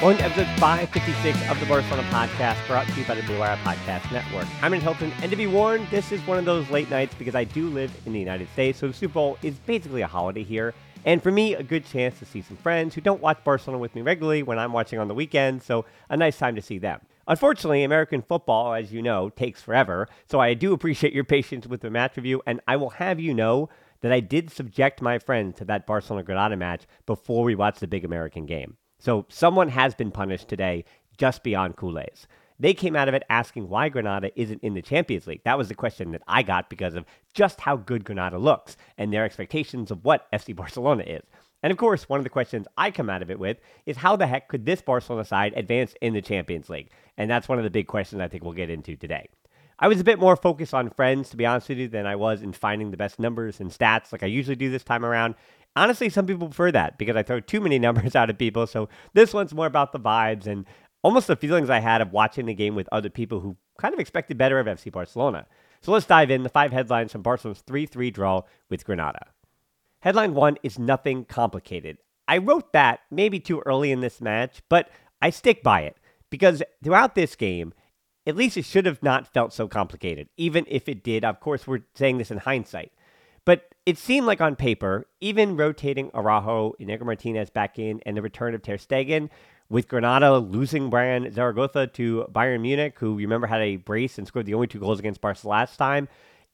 Welcome to episode 556 of the Barcelona Podcast, brought to you by the Blue Wire Podcast Network. I'm Dan Hilton, and to be warned, this is one of those late nights because I do live in the United States, so the Super Bowl is basically a holiday here. And for me, a good chance to see some friends who don't watch Barcelona with me regularly when I'm watching on the weekend, so a nice time to see them. Unfortunately, American football, as you know, takes forever, so I do appreciate your patience with the match review, and I will have you know that I did subject my friends to that Barcelona Granada match before we watched the big American game. So someone has been punished today just beyond culés. They came out of it asking why Granada isn't in the Champions League. That was the question that I got because of just how good Granada looks and their expectations of what FC Barcelona is. And of course, one of the questions I come out of it with is how the heck could this Barcelona side advance in the Champions League? And that's one of the big questions I think we'll get into today. I was a bit more focused on friends, to be honest with you, than I was in finding the best numbers and stats like I usually do this time around. Honestly, some people prefer that because I throw too many numbers out at people. So this one's more about the vibes and almost the feelings I had of watching the game with other people who kind of expected better of FC Barcelona. So let's dive in. The five headlines from Barcelona's 3 3 draw with Granada. Headline one is nothing complicated. I wrote that maybe too early in this match, but I stick by it because throughout this game, at least it should have not felt so complicated, even if it did. Of course, we're saying this in hindsight. But it seemed like on paper, even rotating Araujo, and Inigo Martinez back in, and the return of Ter Stegen, with Granada losing Bryan Zaragoza to Bayern Munich, who remember had a brace and scored the only two goals against Barca last time.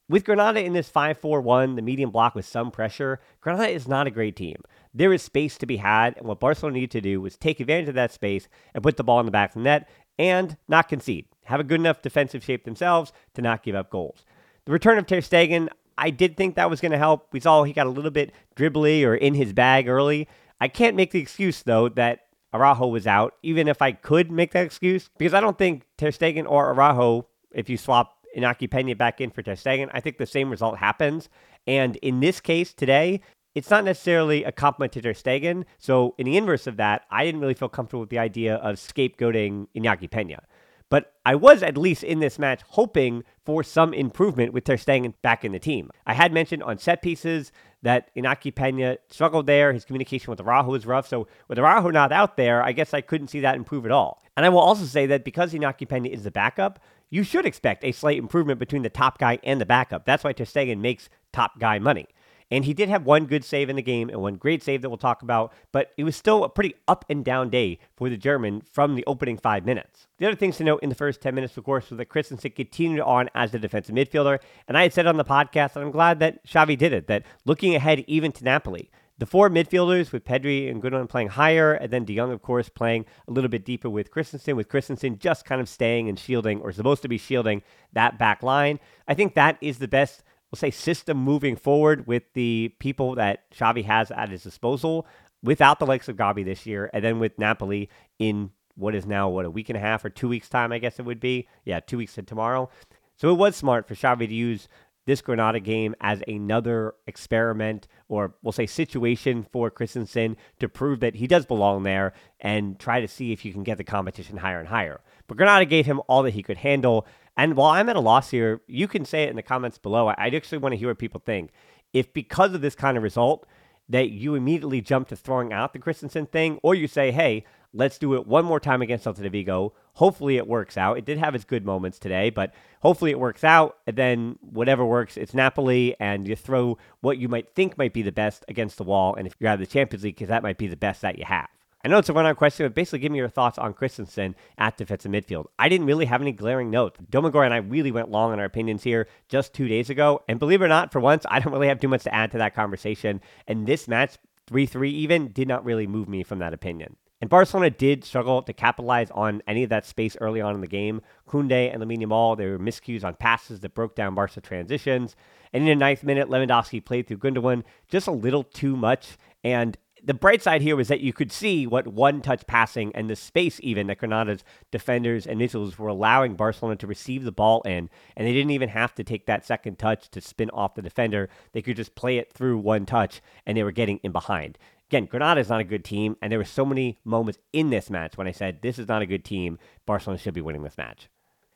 With Granada in this 5 4 1, the medium block with some pressure, Granada is not a great team. There is space to be had, and what Barcelona needed to do was take advantage of that space and put the ball in the back of the net and not concede. Have a good enough defensive shape themselves to not give up goals. The return of Ter Stegen, I did think that was going to help. We saw he got a little bit dribbly or in his bag early. I can't make the excuse, though, that Araujo was out, even if I could make that excuse, because I don't think Ter Stegen or Araujo, if you swap Inaki Pena back in for Ter Stegen, I think the same result happens. And in this case today, it's not necessarily a compliment to Ter Stegen. So in the inverse of that, I didn't really feel comfortable with the idea of scapegoating Inaki Pena. But I was at least in this match hoping for some improvement with Ter Stegen back in the team. I had mentioned on set pieces that Inaki Pena struggled there. His communication with Araujo was rough. So with Araujo not out there, I guess I couldn't see that improve at all. And I will also say that because Inaki Pena is the backup, you should expect a slight improvement between the top guy and the backup. That's why Ter Stegen makes top guy money. And he did have one good save in the game and one great save that we'll talk about, but it was still a pretty up and down day for the German from the opening five minutes. The other things to note in the first 10 minutes, of course, was that Christensen continued on as the defensive midfielder. And I had said on the podcast, and I'm glad that Xavi did it, that looking ahead even to Napoli, the four midfielders with Pedri and Gundogan playing higher, and then De Jong, of course, playing a little bit deeper with Christensen, with Christensen just kind of staying and shielding, or supposed to be shielding that back line. I think that is the best, we'll say, system moving forward with the people that Xavi has at his disposal without the likes of Gabi this year, and then with Napoli in what is now, what, a week and a half or two weeks' time, I guess it would be. Yeah, two weeks to tomorrow. So it was smart for Xavi to use this Granada game as another experiment or we'll say situation for Christensen to prove that he does belong there and try to see if you can get the competition higher and higher. But Granada gave him all that he could handle. And while I'm at a loss here, you can say it in the comments below. I actually want to hear what people think. If because of this kind of result, that you immediately jump to throwing out the Christensen thing, or you say, hey, Let's do it one more time against Celta de Vigo. Hopefully it works out. It did have its good moments today, but hopefully it works out. And then whatever works, it's Napoli, and you throw what you might think might be the best against the wall. And if you're out of the Champions League, because that might be the best that you have. I know it's a run-on question, but basically give me your thoughts on Christensen at defensive midfield. I didn't really have any glaring notes. Domagoj and I really went long on our opinions here just two days ago. And believe it or not, for once, I don't really have too much to add to that conversation. And this match, 3-3 even, did not really move me from that opinion. And Barcelona did struggle to capitalize on any of that space early on in the game. Koundé and Lamine Yamal, there were miscues on passes that broke down Barca transitions. And in the ninth minute, Lewandowski played through Gundogan just a little too much. And the bright side here was that you could see what one touch passing and the space even that Granada's defenders and midfielders were allowing Barcelona to receive the ball in. And they didn't even have to take that second touch to spin off the defender. They could just play it through one touch and they were getting in behind. Again, Granada is not a good team, and there were so many moments in this match when I said this is not a good team. Barcelona should be winning this match.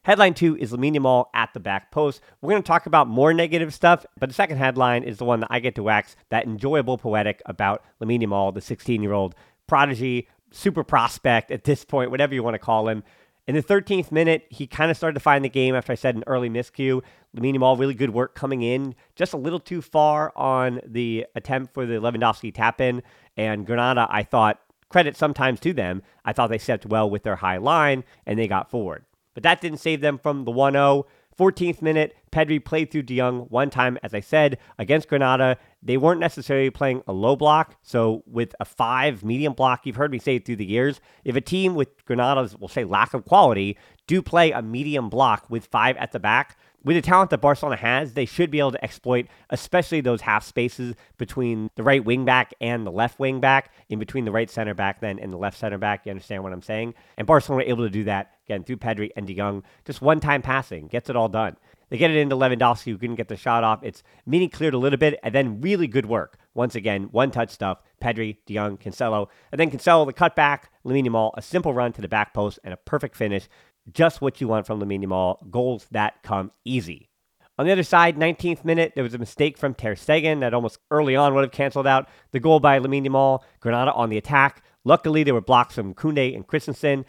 Headline two is Lamine Yamal at the back post. We're going to talk about more negative stuff, but the second headline is the one that I get to wax that enjoyable poetic about Lamine Yamal, the 16 year old prodigy, super prospect at this point, whatever you want to call him. In the 13th minute, he kind of started to find the game after I said an early miscue. Lamine Yamal, really good work coming in, just a little too far on the attempt for the Lewandowski tap in. And Granada, I thought, credit sometimes to them, I thought they stepped well with their high line and they got forward. But that didn't save them from the 1 0. 14th minute, Pedri played through De Jong one time, as I said, against Granada. They weren't necessarily playing a low block. So, with a five medium block, you've heard me say it through the years. If a team with Granada's, we'll say, lack of quality, do play a medium block with five at the back, with the talent that Barcelona has, they should be able to exploit, especially those half spaces between the right wing back and the left wing back, in between the right center back then and the left center back. You understand what I'm saying? And Barcelona were able to do that again through Pedri and De Jong. Just one time passing gets it all done. They get it into Lewandowski, who couldn't get the shot off. It's meaning cleared a little bit, and then really good work. Once again, one touch stuff. Pedri, De Jong, Cancelo. And then Cancelo, the cutback, Lamine Yamal, a simple run to the back post, and a perfect finish just what you want from Lamine Yamal. Goals that come easy. On the other side, 19th minute, there was a mistake from Ter Stegen that almost early on would have canceled out the goal by Lamine Yamal. Granada on the attack. Luckily, there were blocks from Koundé and Christensen.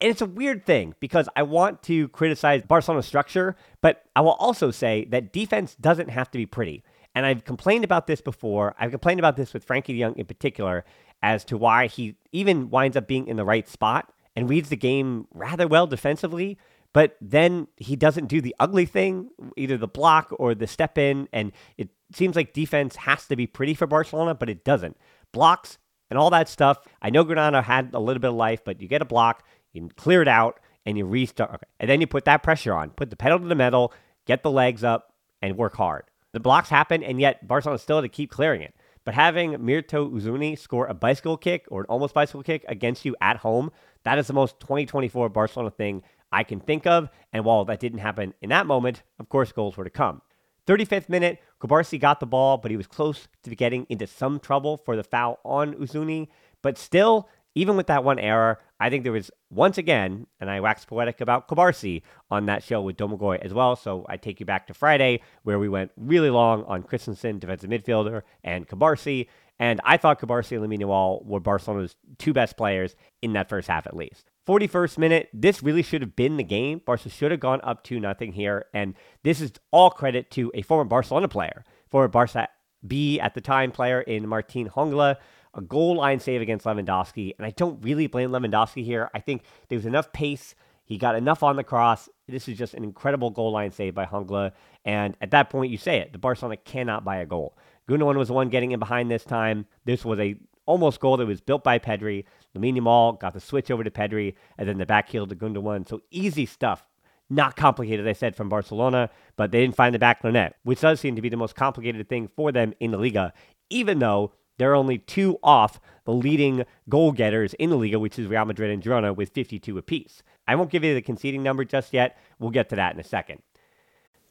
And it's a weird thing because I want to criticize Barcelona's structure, but I will also say that defense doesn't have to be pretty. And I've complained about this before. I've complained about this with Frankie Young in particular as to why he even winds up being in the right spot and reads the game rather well defensively, but then he doesn't do the ugly thing, either the block or the step in. And it seems like defense has to be pretty for Barcelona, but it doesn't. Blocks and all that stuff. I know Granada had a little bit of life, but you get a block, you clear it out, and you restart. Okay. And then you put that pressure on, put the pedal to the metal, get the legs up, and work hard. The blocks happen, and yet Barcelona still had to keep clearing it. But having Myrto Uzuni score a bicycle kick or an almost bicycle kick against you at home, that is the most 2024 Barcelona thing I can think of. And while that didn't happen in that moment, of course, goals were to come. 35th minute, Cubarsí got the ball, but he was close to getting into some trouble for the foul on Uzuni. But still, even with that one error, I think there was once again, and I waxed poetic about Cubarsí on that show with Domagoj as well. So I take you back to Friday where we went really long on Christensen, defensive midfielder, and Cubarsí. And I thought Cubarsí and Lamine were Barcelona's two best players in that first half at least. 41st minute, this really should have been the game. Barca should have gone up 2 nothing here. And this is all credit to a former Barcelona player, former Barca B at the time player in Martin Hongla, a goal line save against Lewandowski. And I don't really blame Lewandowski here. I think there was enough pace. He got enough on the cross. This is just an incredible goal line save by Hongla. And at that point, you say it. The Barcelona cannot buy a goal. Gundogan was the one getting in behind this time. This was a almost goal that was built by Pedri. Lamine Yamal got the switch over to Pedri, and then the back heel to Gundogan. So easy stuff. Not complicated, I said, from Barcelona, but they didn't find the back of the net, which does seem to be the most complicated thing for them in the Liga, even though they're only two off the leading goal getters in the Liga, which is Real Madrid and Girona, with 52 apiece. I won't give you the conceding number just yet. We'll get to that in a second.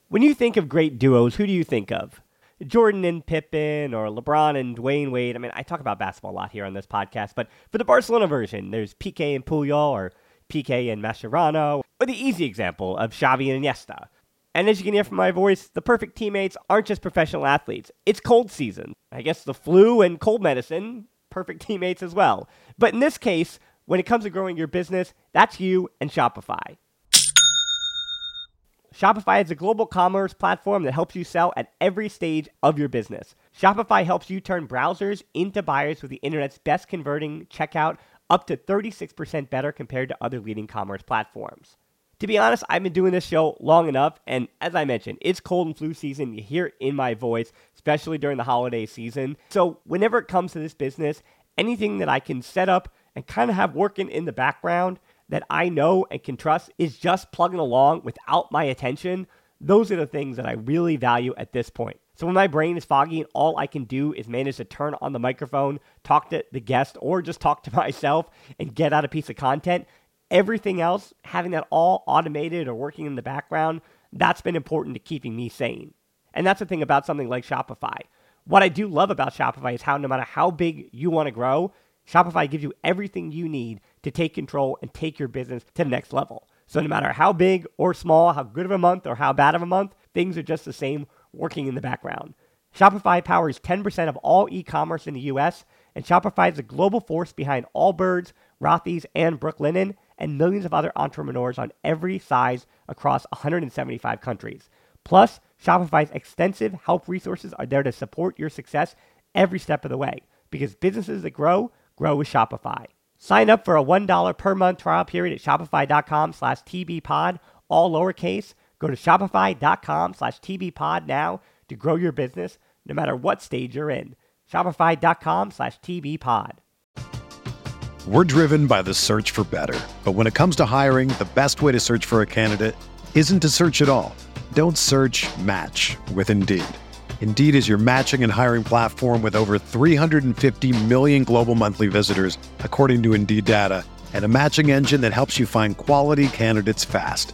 When you think of great duos, who do you think of? Jordan and Pippen or LeBron and Dwyane Wade. I mean, I talk about basketball a lot here on this podcast, but for the Barcelona version, there's Piqué and Puyol or Piqué and Mascherano, or the easy example of Xavi and Iniesta. And as you can hear from my voice, the perfect teammates aren't just professional athletes. It's cold season. I guess the flu and cold medicine, perfect teammates as well. But in this case, when it comes to growing your business, that's you and Shopify. Shopify is a global commerce platform that helps you sell at every stage of your business. Shopify helps you turn browsers into buyers with the internet's best converting checkout up to 36% better compared to other leading commerce platforms. To be honest, I've been doing this show long enough, and as I mentioned, it's cold and flu season. You hear it in my voice, especially during the holiday season. So, whenever it comes to this business, anything that I can set up and kind of have working in the background that I know and can trust is just plugging along without my attention, those are the things that I really value at this point. So when my brain is foggy and all I can do is manage to turn on the microphone, talk to the guest, or just talk to myself and get out a piece of content, everything else, having that all automated or working in the background, that's been important to keeping me sane. And that's the thing about something like Shopify. What I do love about Shopify is how no matter how big you want to grow, Shopify gives you everything you need to take control and take your business to the next level. So no matter how big or small, how good of a month or how bad of a month, things are just the same working in the background. Shopify powers 10% of all e-commerce in the US, and Shopify is the global force behind Allbirds, Rothy's, and Brooklinen, and millions of other entrepreneurs on every size across 175 countries. Plus, Shopify's extensive help resources are there to support your success every step of the way because businesses that grow grow with Shopify. Sign up for a $1 per month trial period at shopify.com slash tbpod, all lowercase. Go to shopify.com slash tbpod now to grow your business no matter what stage you're in. Shopify.com slash tbpod. We're driven by the search for better. But when it comes to hiring, the best way to search for a candidate isn't to search at all. Don't search match with Indeed. Indeed is your matching and hiring platform with over 350 million global monthly visitors, according to Indeed data, and a matching engine that helps you find quality candidates fast.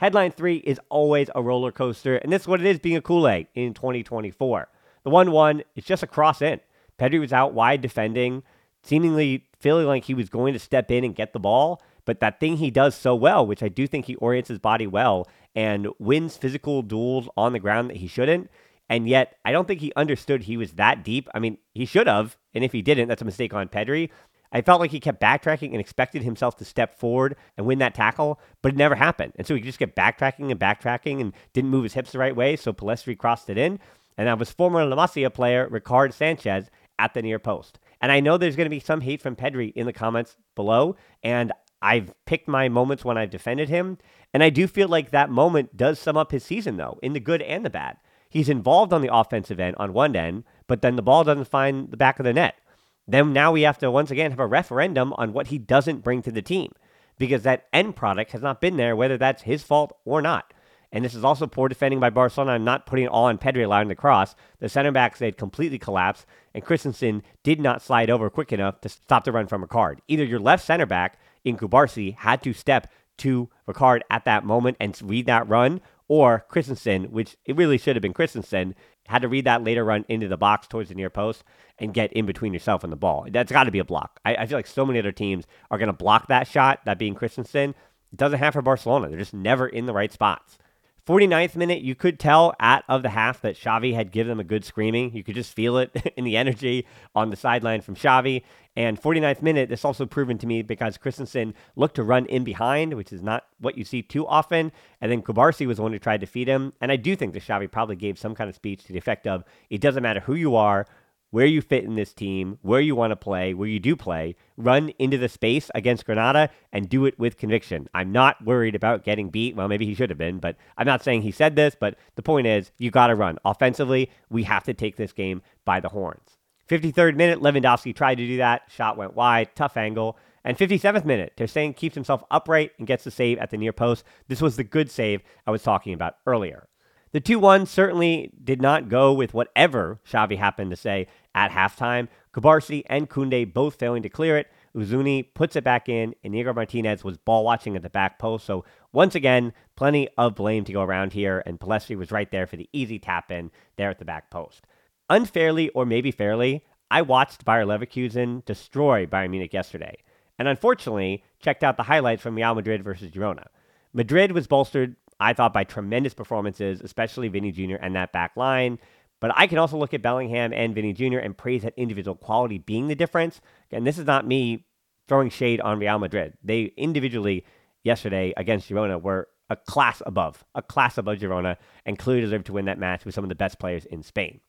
Headline three is always a roller coaster, and this is what it is being a culé in 2024. The 1 1 is just a cross in. Pedri was out wide defending, seemingly feeling like he was going to step in and get the ball. But that thing he does so well, which I do think he orients his body well and wins physical duels on the ground that he shouldn't. And yet, I don't think he understood he was that deep. I mean, he should have. And if he didn't, that's a mistake on Pedri. I felt like he kept backtracking and expected himself to step forward and win that tackle, but it never happened. And so he just kept backtracking and backtracking and didn't move his hips the right way. So Pellistri crossed it in. And that was former La Masia player Ricard Sanchez at the near post. And I know there's going to be some hate from Pedri in the comments below. And I've picked my moments when I've defended him. And I do feel like that moment does sum up his season, though, in the good and the bad. He's involved on the offensive end on one end, but then the ball doesn't find the back of the net then now we have to once again have a referendum on what he doesn't bring to the team because that end product has not been there, whether that's his fault or not. And this is also poor defending by Barcelona. I'm not putting it all on Pedri allowing the cross. The center backs, they completely collapsed, and Christensen did not slide over quick enough to stop the run from Ricard. Either your left center back in Cubarsí had to step to Ricard at that moment and read that run, or Christensen, which it really should have been Christensen, had to read that later run into the box towards the near post and get in between yourself and the ball. That's got to be a block. I, I, feel like so many other teams are going to block that shot, that being Christensen. It doesn't have for Barcelona. They're just never in the right spots. 49th minute, you could tell at of the half that Xavi had given them a good screaming. You could just feel it in the energy on the sideline from Xavi. And 49th minute, this also proven to me because Christensen looked to run in behind, which is not what you see too often. And then Cubarsí was the one who tried to feed him. And I do think that Xavi probably gave some kind of speech to the effect of it doesn't matter who you are, where you fit in this team, where you want to play, where you do play, run into the space against Granada and do it with conviction. I'm not worried about getting beat. Well, maybe he should have been, but I'm not saying he said this, but the point is you got to run. Offensively, we have to take this game by the horns. 53rd minute, Lewandowski tried to do that. Shot went wide, tough angle. And 57th minute, Ter Stegen keeps himself upright and gets the save at the near post. This was the good save I was talking about earlier. The 2 1 certainly did not go with whatever Xavi happened to say at halftime. Cubarsí and Koundé both failing to clear it. Uzuni puts it back in, and Inigo Martinez was ball watching at the back post. So, once again, plenty of blame to go around here, and Pellistri was right there for the easy tap in there at the back post. Unfairly, or maybe fairly, I watched Bayer Leverkusen destroy Bayern Munich yesterday, and unfortunately, checked out the highlights from Real Madrid versus Girona. Madrid was bolstered I thought by tremendous performances, especially Vini Jr. and that back line. But I can also look at Bellingham and Vini Jr. and praise that individual quality being the difference. And this is not me throwing shade on Real Madrid. They individually yesterday against Girona were a class above, a class above Girona, and clearly deserved to win that match with some of the best players in Spain.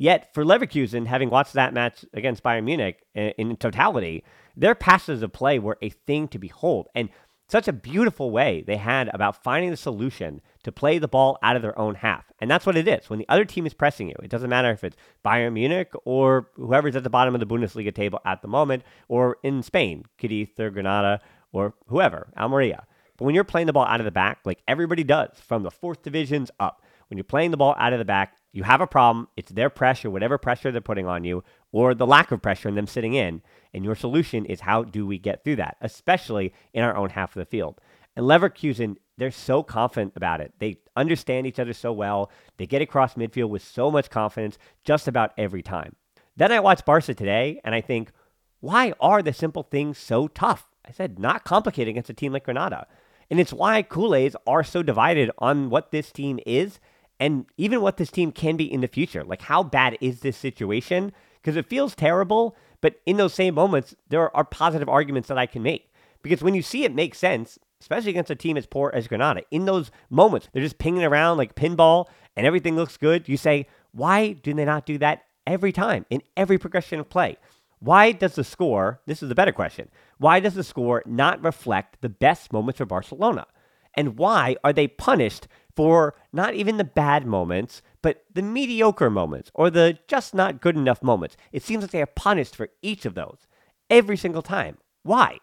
Yet for Leverkusen, having watched that match against Bayern Munich in, totality, their passes of play were a thing to behold. And such a beautiful way they had about finding the solution to play the ball out of their own half. And that's what it is. When the other team is pressing you, it doesn't matter if it's Bayern Munich or whoever's at the bottom of the Bundesliga table at the moment, or in Spain, Cadiz or Granada or whoever, Almeria. But when you're playing the ball out of the back, like everybody does from the fourth divisions up, when you're playing the ball out of the back, you have a problem. It's their pressure, whatever pressure they're putting on you, or the lack of pressure in them sitting in. And your solution is how do we get through that, especially in our own half of the field. And Leverkusen, they're so confident about it. They understand each other so well. They get across midfield with so much confidence just about every time. Then I watch Barca today and I think, why are the simple things so tough? I said, not complicated against a team like Granada. And it's why Culés are so divided on what this team is and even what this team can be in the future. Like, how bad is this situation? Because it feels terrible, but in those same moments, there are positive arguments that I can make. Because when you see it make sense, especially against a team as poor as Granada, in those moments, they're just pinging around like pinball and everything looks good. You say, why do they not do that every time in every progression of play? Why does the score, this is the better question, why does the score not reflect the best moments for Barcelona? And why are they punished for not even the bad moments, but the mediocre moments or the just not good enough moments. It seems like they are punished for each of those every single time. Why?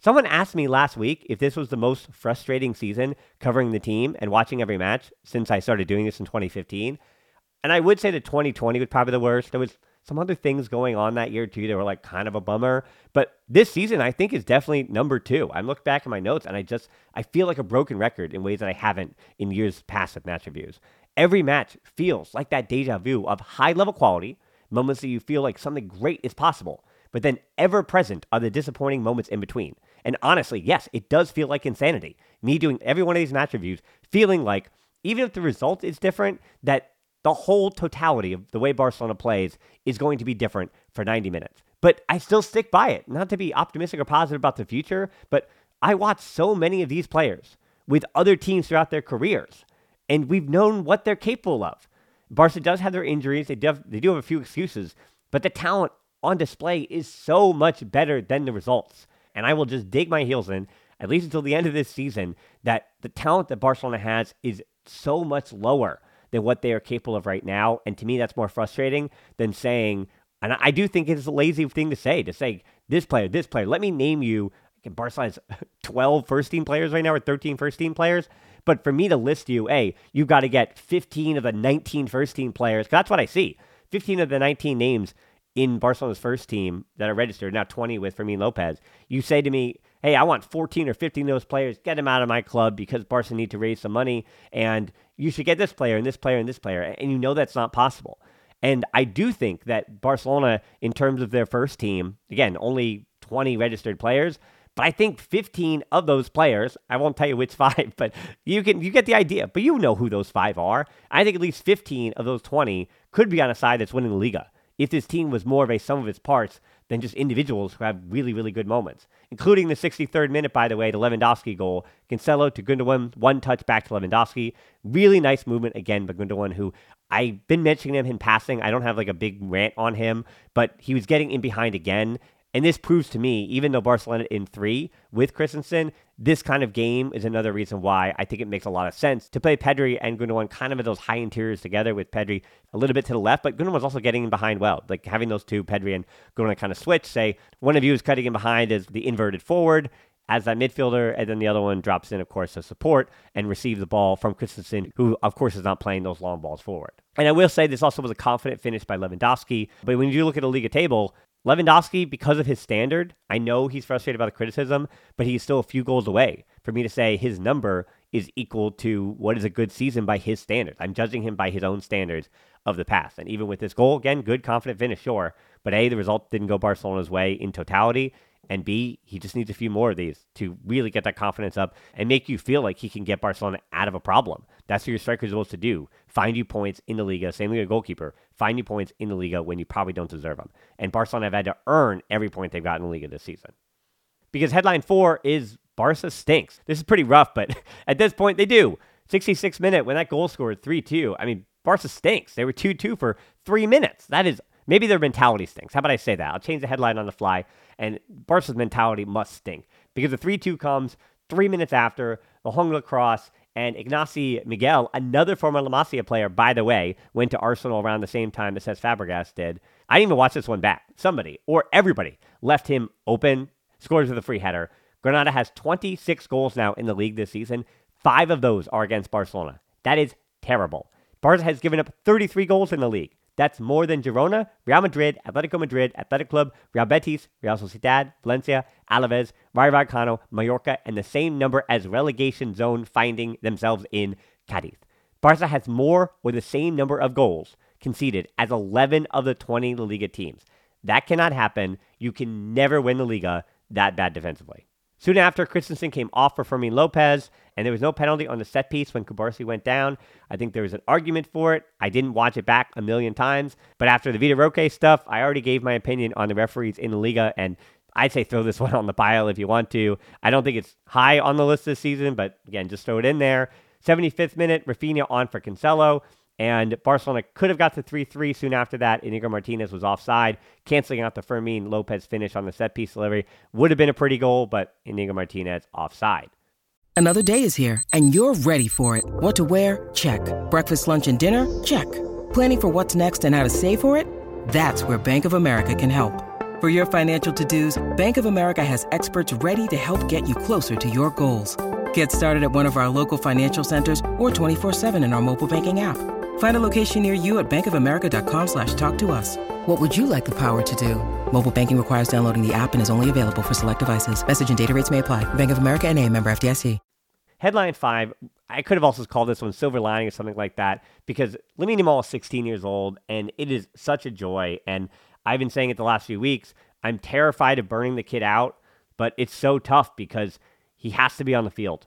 Someone asked me last week if this was the most frustrating season covering the team and watching every match since I started doing this in 2015. And I would say that 2020 was probably the worst. There was some other things going on that year too that were like kind of a bummer. But this season, I think is definitely number two. I look back at my notes and I just I feel like a broken record in ways that I haven't in years past with match reviews. Every match feels like that deja vu of high level quality, moments that you feel like something great is possible, but then ever present are the disappointing moments in between. And honestly, yes, it does feel like insanity. Me doing every one of these match reviews, feeling like even if the result is different, that the whole totality of the way Barcelona plays is going to be different for 90 minutes. But I still stick by it, not to be optimistic or positive about the future, but I watch so many of these players with other teams throughout their careers, and we've known what they're capable of. Barca does have their injuries, they they do have a few excuses, but the talent on display is so much better than the results. And I will just dig my heels in, at least until the end of this season, that the talent that Barcelona has is so much lower than what they are capable of right now. And to me, that's more frustrating than saying, and I do think it's a lazy thing to say, to say this player, this player. Let me name you. Barcelona has 12 first team players right now, or 13 first team players. But for me to list you, hey, you've got to get 15 of the 19 first team players. That's what I see. 15 of the 19 names in Barcelona's first team that are registered, now 20 with Fermin Lopez. You say to me, hey, I want 14 or 15 of those players, get them out of my club because Barca need to raise some money, and you should get this player and this player and this player. And you know that's not possible. And I do think that Barcelona, in terms of their first team, again, only 20 registered players, but I think 15 of those players, I won't tell you which five, but you can you get the idea. But you know who those five are. I think at least 15 of those 20 could be on a side that's winning the Liga. If this team was more of a sum of its parts than just individuals who have really, really good moments, including the 63rd minute, by the way, the Lewandowski goal. Cancelo to Gundogan, one touch back to Lewandowski. Really nice movement again by Gundogan, who I've been mentioning him in passing. I don't have like a big rant on him, but he was getting in behind again. And this proves to me, even though Barcelona in three with Christensen, this kind of game is another reason why I think it makes a lot of sense to play Pedri and Gundogan kind of at those high interiors together with Pedri a little bit to the left, but Gundogan was also getting in behind well. Like having those two, Pedri and Gundogan kind of switch, say one of you is cutting in behind as the inverted forward, as that midfielder, and then the other one drops in, of course, to support and receive the ball from Christensen, who, of course, is not playing those long balls forward. And I will say this also was a confident finish by Lewandowski. But when you look at the Liga table, Lewandowski, because of his standard, I know he's frustrated by the criticism, but he's still a few goals away for me to say his number is equal to what is a good season by his standards. I'm judging him by his own standards of the past. And even with this goal, again, good, confident finish, sure. But A, the result didn't go Barcelona's way in totality. And B, he just needs a few more of these to really get that confidence up and make you feel like he can get Barcelona out of a problem. That's what your striker is supposed to do. Find you points in the Liga, same with a goalkeeper. Find you points in the Liga when you probably don't deserve them. And Barcelona have had to earn every point they've got in the Liga this season. Because headline four is Barca stinks. This is pretty rough, but at this point they do. 66 minute when that goal scored 3-2. I mean, Barca stinks. They were 2-2 for three minutes. That is maybe their mentality stinks. How about I say that? I'll change the headline on the fly and Barca's mentality must stink because the 3 2 comes three minutes after the Hongla cross. And Ignasi Miguel, another former La Masia player, by the way, went to Arsenal around the same time as Cesc Fabregas did. I didn't even watch this one back. Somebody or everybody left him open, scores with a free header. Granada has 26 goals now in the league this season. Five of those are against Barcelona. That is terrible. Barca has given up 33 goals in the league. That's more than Girona, Real Madrid, Atletico Madrid, Athletic Club, Real Betis, Real Sociedad, Valencia, Alaves, Rayo Vallecano, Mallorca, and the same number as relegation zone finding themselves in Cadiz. Barca has more or the same number of goals conceded as 11 of the 20 La Liga teams. That cannot happen. You can never win the Liga that bad defensively. Soon after, Christensen came off for Fermin Lopez, and there was no penalty on the set piece when Cubarsí went down. I think there was an argument for it. I didn't watch it back a million times, but after the Vitor Roque stuff, I already gave my opinion on the referees in the Liga, and I'd say throw this one on the pile if you want to. I don't think it's high on the list this season, but again, just throw it in there. 75th minute, Raphinha on for Cancelo. And Barcelona could have got to 3 3 soon after that. Inigo Martinez was offside, canceling out the Fermin Lopez finish on the set piece delivery. Would have been a pretty goal, but Inigo Martinez offside. Another day is here, and you're ready for it. What to wear? Check. Breakfast, lunch, and dinner? Check. Planning for what's next and how to save for it? That's where Bank of America can help. For your financial to dos, Bank of America has experts ready to help get you closer to your goals. Get started at one of our local financial centers or 24 7 in our mobile banking app. Find a location near you at bankofamerica.com slash talk to us. What would you like the power to do? Mobile banking requires downloading the app and is only available for select devices. Message and data rates may apply. Bank of America and a member FDIC. Headline five, I could have also called this one Silver Lining or something like that because Lamine Yamal is 16 years old and it is such a joy. And I've been saying it the last few weeks. I'm terrified of burning the kid out, but it's so tough because he has to be on the field.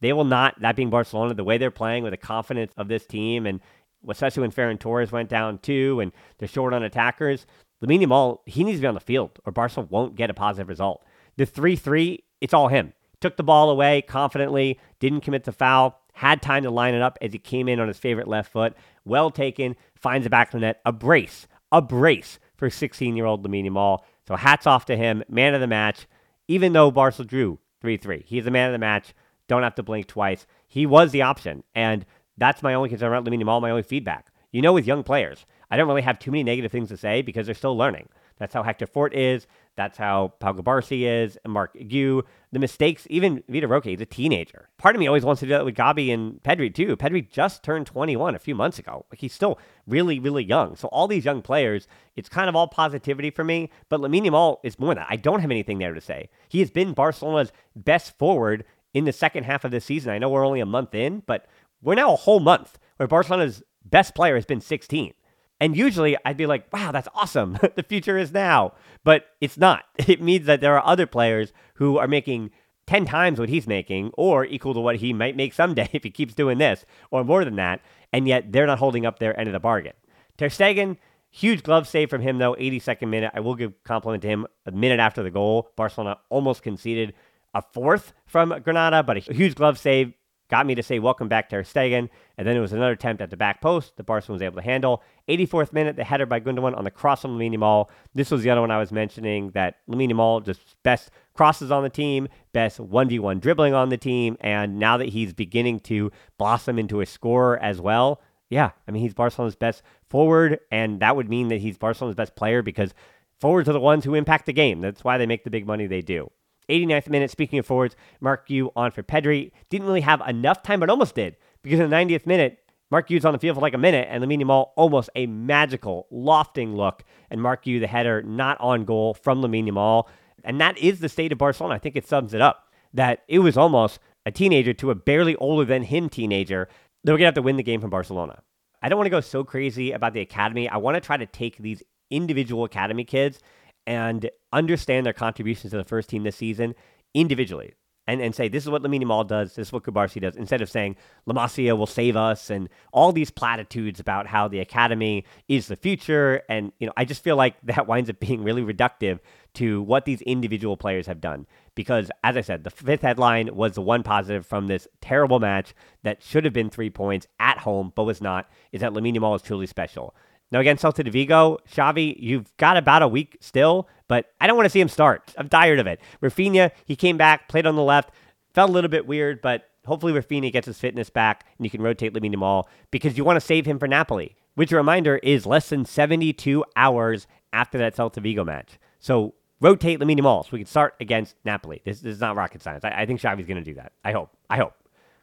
They will not, that being Barcelona, the way they're playing with the confidence of this team and especially when Ferran Torres went down too, and they're short on attackers. Lamine Yamal, he needs to be on the field, or Barca won't get a positive result. The 3 3, it's all him. Took the ball away confidently, didn't commit the foul, had time to line it up as he came in on his favorite left foot. Well taken, finds the back of the net. A brace, a brace for 16 year old Lamine Yamal. So hats off to him, man of the match, even though Barca drew 3 3. He's the man of the match. Don't have to blink twice. He was the option. And that's my only concern about Lamine Yamal, my only feedback. You know, with young players, I don't really have too many negative things to say because they're still learning. That's how Hector Fort is. That's how Pau Cubarsí is, and Marc Guiu. The mistakes, even Vitor Roque, he's a teenager. Part of me always wants to do that with Gabi and Pedri too. Pedri just turned 21 a few months ago. Like he's still really, really young. So all these young players, it's kind of all positivity for me. But Lamine Yamal is more than that. I don't have anything there to say. He has been Barcelona's best forward in the second half of this season. I know we're only a month in, but we're now a whole month where Barcelona's best player has been 16. And usually I'd be like, wow, that's awesome. the future is now. But it's not. It means that there are other players who are making 10 times what he's making or equal to what he might make someday if he keeps doing this or more than that. And yet they're not holding up their end of the bargain. Ter Stegen, huge glove save from him, though, 82nd minute. I will give compliment to him a minute after the goal. Barcelona almost conceded a fourth from Granada, but a huge glove save got me to say welcome back Ter Stegen. And then it was another attempt at the back post that Barcelona was able to handle. 84th minute, the header by Gundogan on the cross from Lamine Yamal. This was the other one I was mentioning that Lamine Yamal just best crosses on the team, best 1v1 dribbling on the team. And now that he's beginning to blossom into a scorer as well, yeah, I mean, he's Barcelona's best forward. And that would mean that he's Barcelona's best player because forwards are the ones who impact the game. That's why they make the big money they do. 89th minute, speaking of forwards, Marc Guiu on for Pedri. Didn't really have enough time, but almost did. Because in the 90th minute, Marc Guiu's on the field for like a minute, and Lamine Yamal almost a magical, lofting look. And Marc Guiu, the header, not on goal from Lamine Yamal. And that is the state of Barcelona. I think it sums it up. That it was almost a teenager to a barely older than him teenager that we're going to have to win the game from Barcelona. I don't want to go so crazy about the academy. I want to try to take these individual academy kids and understand their contributions to the first team this season individually and, and say, this is what Lamine Yamal does, this is what Cubarsí does, instead of saying La Masia will save us and all these platitudes about how the academy is the future. And, you know, I just feel like that winds up being really reductive to what these individual players have done. Because, as I said, the fifth headline was the one positive from this terrible match that should have been three points at home, but was not, is that Lamine Yamal is truly special. Now, against Celta de Vigo, Xavi, you've got about a week still, but I don't want to see him start. I'm tired of it. Raphinha, he came back, played on the left, felt a little bit weird, but hopefully Raphinha gets his fitness back and you can rotate Lamine Yamal because you want to save him for Napoli, which, a reminder, is less than 72 hours after that Celta Vigo match. So rotate Lamine Yamal so we can start against Napoli. This, this is not rocket science. I, I think Xavi's going to do that. I hope. I hope.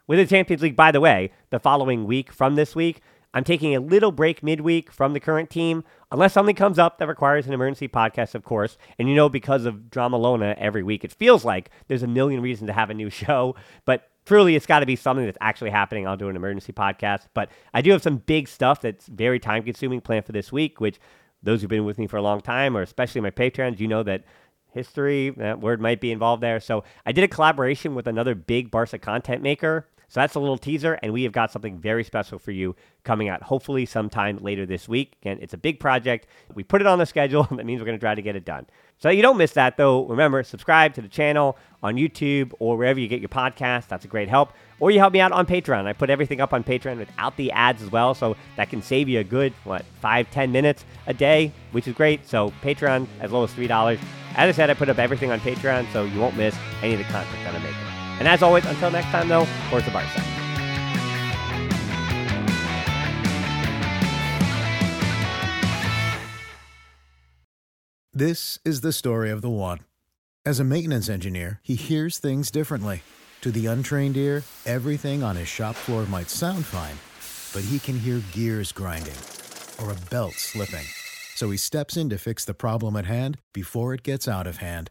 With the Champions League, by the way, the following week from this week, I'm taking a little break midweek from the current team, unless something comes up that requires an emergency podcast, of course. And you know, because of Drama Lona every week, it feels like there's a million reasons to have a new show. But truly, it's got to be something that's actually happening. I'll do an emergency podcast. But I do have some big stuff that's very time consuming planned for this week, which those who've been with me for a long time, or especially my patrons, you know that history, that word might be involved there. So I did a collaboration with another big Barca content maker so that's a little teaser, and we have got something very special for you coming out hopefully sometime later this week. Again, it's a big project. We put it on the schedule. that means we're going to try to get it done. So you don't miss that, though. Remember, subscribe to the channel on YouTube or wherever you get your podcast. That's a great help. Or you help me out on Patreon. I put everything up on Patreon without the ads as well, so that can save you a good, what, five, ten minutes a day, which is great. So Patreon, as low as $3. As I said, I put up everything on Patreon, so you won't miss any of the content that I'm making. And as always, until next time, though, Forza Barca. This is the story of the one. As a maintenance engineer, he hears things differently. To the untrained ear, everything on his shop floor might sound fine, but he can hear gears grinding or a belt slipping. So he steps in to fix the problem at hand before it gets out of hand